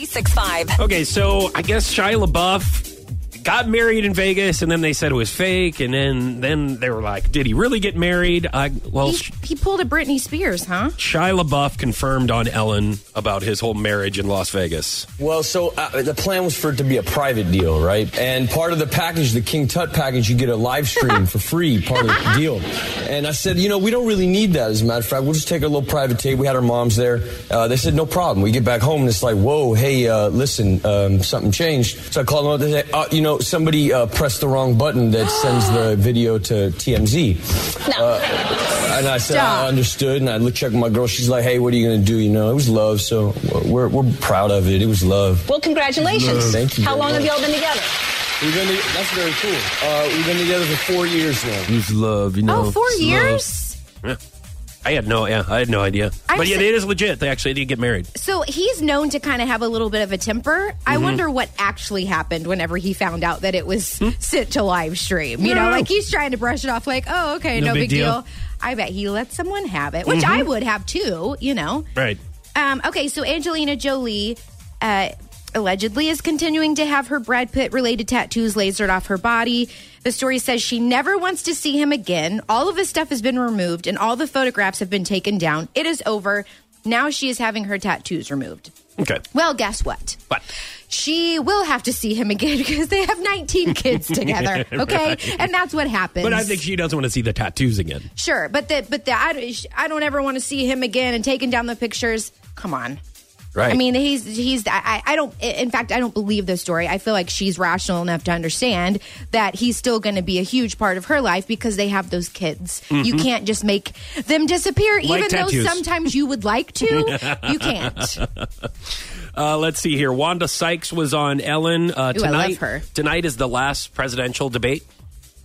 96.5. Okay, so I guess Shia LaBeouf got married in Vegas, and then they said it was fake, and then then they were like, "Did he really get married?" I well, He, he pulled a Britney Spears, huh? Shia LaBeouf confirmed on Ellen about his whole marriage in Las Vegas. Well, so uh, the plan was for it to be a private deal, right? And part of the package, the King Tut package, you get a live stream for free, part of the deal. And I said, you know, we don't really need that. As a matter of fact, we'll just take a little private tape. We had our moms there. Uh, they said, no problem. We get back home and it's like, whoa, hey, uh, listen, um, something changed. So I called them up. They say, uh, you know, somebody uh, pressed the wrong button that sends the video to TMZ. Uh, and I said, Stop. I understood. And I looked, checked my girl. She's like, hey, what are you going to do? You know, it was love. So we're, we're proud of it. It was love. Well, congratulations. Thank you How long have y'all been together? We've been to- that's very cool. Uh, we've been together for four years now. It was love, you know. Oh, four years? Yeah. I had no, yeah, I had no idea. I'm but yeah, sa- it is legit. They actually did get married. So he's known to kind of have a little bit of a temper. I Mm-hmm. wonder what actually happened whenever he found out that it was Hmm? sent to live stream. You know, like he's trying to brush it off, like, oh, okay, no, big, deal. I bet he let someone have it, which Mm-hmm. I would have too, you know. Right. Um, okay, so Angelina Jolie uh, allegedly is continuing to have her Brad Pitt related tattoos lasered off her body. The story says she never wants to see him again. All of his stuff has been removed and all the photographs have been taken down. It is over. Now she is having her tattoos removed. Okay. Well, guess what? What? She will have to see him again because they have 19 kids together. Okay, and that's what happens. But I think she doesn't want to see the tattoos again. sure, but the but the I, I don't ever want to see him again and taking down the pictures. Come on. Right. I mean, he's he's. I, I don't. In fact, I don't believe the story. I feel like she's rational enough to understand that he's still going to be a huge part of her life because they have those kids. You can't just make them disappear, Mm-hmm. Like even though sometimes you would like to. you can't. Uh, let's see here. Wanda Sykes was on Ellen uh, Ooh, I tonight. love her. Tonight is the last presidential debate.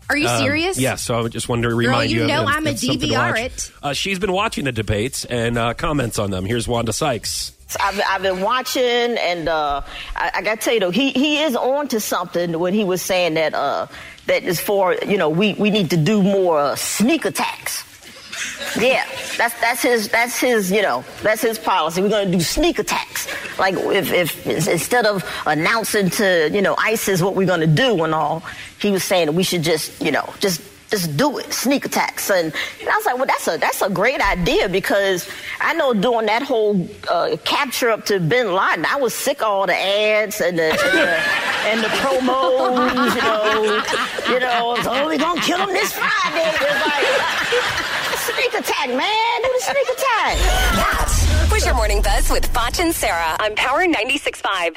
Are you Um, serious? Yes, so I just wanted to remind you you. know of- I'm a DVR it. Uh, she's been watching the debates and uh, comments on them. Here's Wanda Sykes. I've, I've been watching, and uh, I, I got to tell you though, he he is on to something when he was saying that uh, that is for you know we we need to do more uh, sneak attacks. Yeah, that's that's his that's his you know that's his policy. We're gonna do sneak attacks. Like if if instead of announcing to you know ISIS what we're gonna do and all, he was saying we should just you know just just do it, sneak attacks. And, and I was like, well, that's a that's a great idea because I know during that whole uh, capture up to Bin Laden, I was sick of all the ads and the and the, and the promos. You know, you know, oh, we gonna kill him this Friday. It's like sneak attack, man. Do the sneak attack. That was your morning buzz with Foch and Sarah on Power 96.5.